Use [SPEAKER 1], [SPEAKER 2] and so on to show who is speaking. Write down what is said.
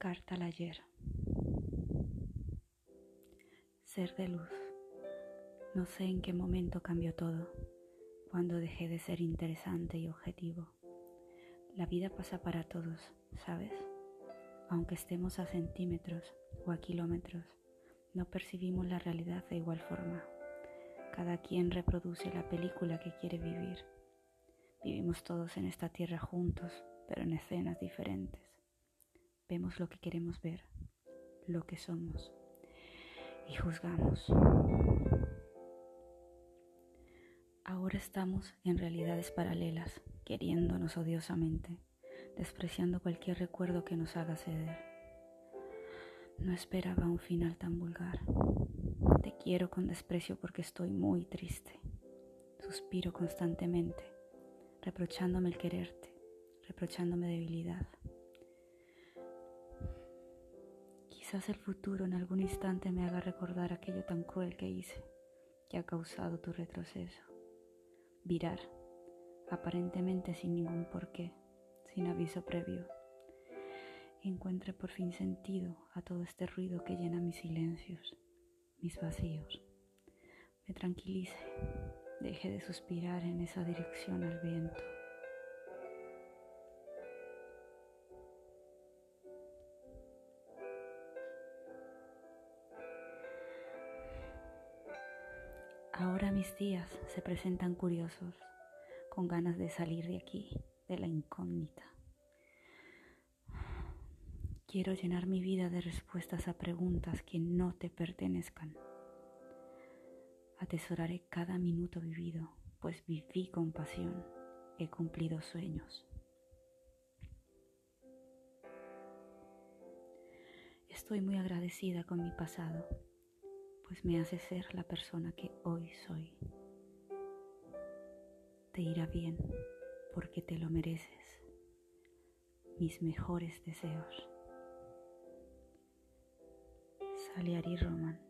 [SPEAKER 1] Carta al ayer. Ser de luz. No sé en qué momento cambió todo, cuando dejé de ser interesante y objetivo. La vida pasa para todos, ¿sabes? Aunque estemos a centímetros o a kilómetros, no percibimos la realidad de igual forma. Cada quien reproduce la película que quiere vivir. Vivimos todos en esta tierra juntos, pero en escenas diferentes. Vemos lo que queremos ver, lo que somos y juzgamos. Ahora estamos en realidades paralelas, queriéndonos odiosamente, despreciando cualquier recuerdo que nos haga ceder. No esperaba un final tan vulgar. Te quiero con desprecio porque estoy muy triste. Suspiro constantemente, reprochándome el quererte, reprochándome debilidad. Quizás el futuro en algún instante me haga recordar aquello tan cruel que hice, que ha causado tu retroceso. Virar, aparentemente sin ningún porqué, sin aviso previo. encuentre por fin sentido a todo este ruido que llena mis silencios, mis vacíos. Me tranquilice, deje de suspirar en esa dirección al viento. Ahora mis días se presentan curiosos, con ganas de salir de aquí, de la incógnita. Quiero llenar mi vida de respuestas a preguntas que no te pertenezcan. Atesoraré cada minuto vivido, pues viví con pasión, he cumplido sueños. Estoy muy agradecida con mi pasado pues me hace ser la persona que hoy soy. Te irá bien porque te lo mereces. Mis mejores deseos. Saliari Roman.